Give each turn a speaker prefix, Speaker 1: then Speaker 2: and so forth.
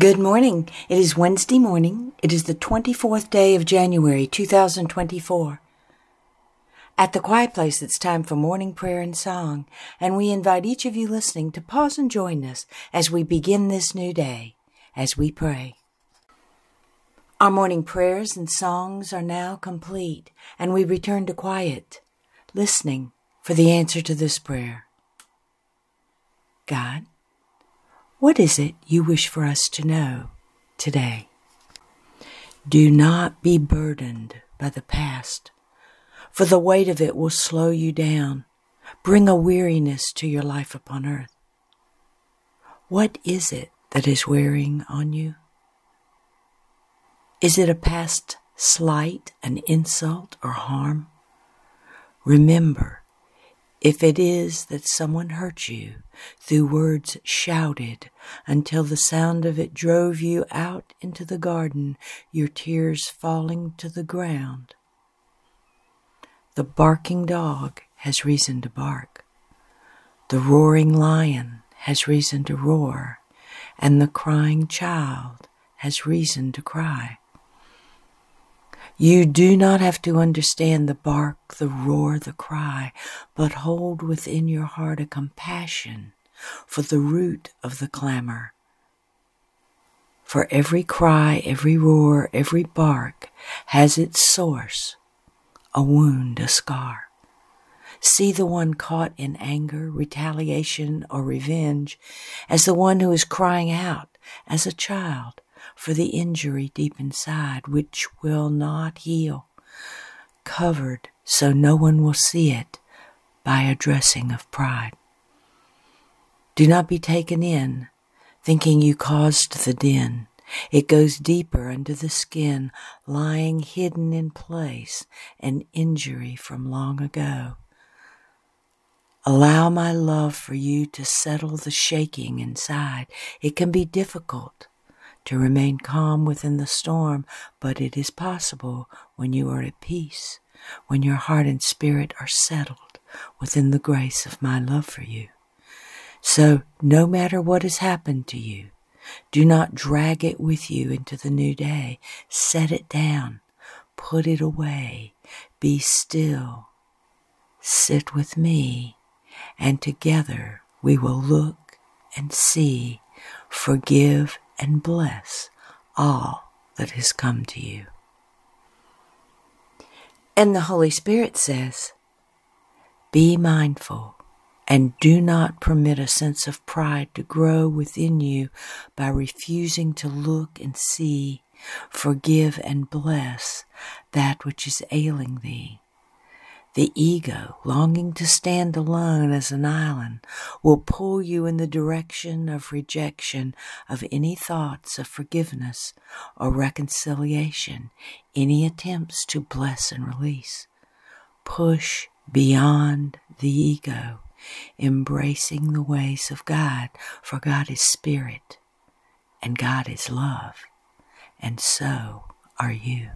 Speaker 1: Good morning. It is Wednesday morning. It is the 24th day of January 2024. At the Quiet Place, it's time for morning prayer and song, and we invite each of you listening to pause and join us as we begin this new day, as we pray. Our morning prayers and songs are now complete, and we return to quiet, listening for the answer to this prayer. God, what is it you wish for us to know today? Do not be burdened by the past, for the weight of it will slow you down, bring a weariness to your life upon earth. What is it that is wearing on you? Is it a past slight, an insult, or harm? Remember if it is that someone hurt you through words shouted until the sound of it drove you out into the garden, your tears falling to the ground, the barking dog has reason to bark. The roaring lion has reason to roar, and the crying child has reason to cry. You do not have to understand the bark, the roar, the cry, but hold within your heart a compassion for the root of the clamor. For every cry, every roar, every bark has its source, a wound, a scar. See the one caught in anger, retaliation, or revenge as the one who is crying out as a child for the injury deep inside which will not heal, covered so no one will see it by a dressing of pride. Do not be taken in, thinking you caused the din. It goes deeper under the skin, lying hidden in place, an injury from long ago. Allow my love for you to settle the shaking inside. It can be difficult to remain calm within the storm, but it is possible when you are at peace, when your heart and spirit are settled within the grace of my love for you. So, no matter what has happened to you, do not drag it with you into the new day. Set it down, put it away, be still, sit with me, and together we will look and see, forgive and bless all that has come to you. And the Holy Spirit says, Be mindful and do not permit a sense of pride to grow within you by refusing to look and see, forgive and bless that which is ailing thee. The ego, longing to stand alone as an island, will pull you in the direction of rejection of any thoughts of forgiveness or reconciliation, any attempts to bless and release. Push beyond the ego, embracing the ways of God, for God is spirit and God is love, and so are you.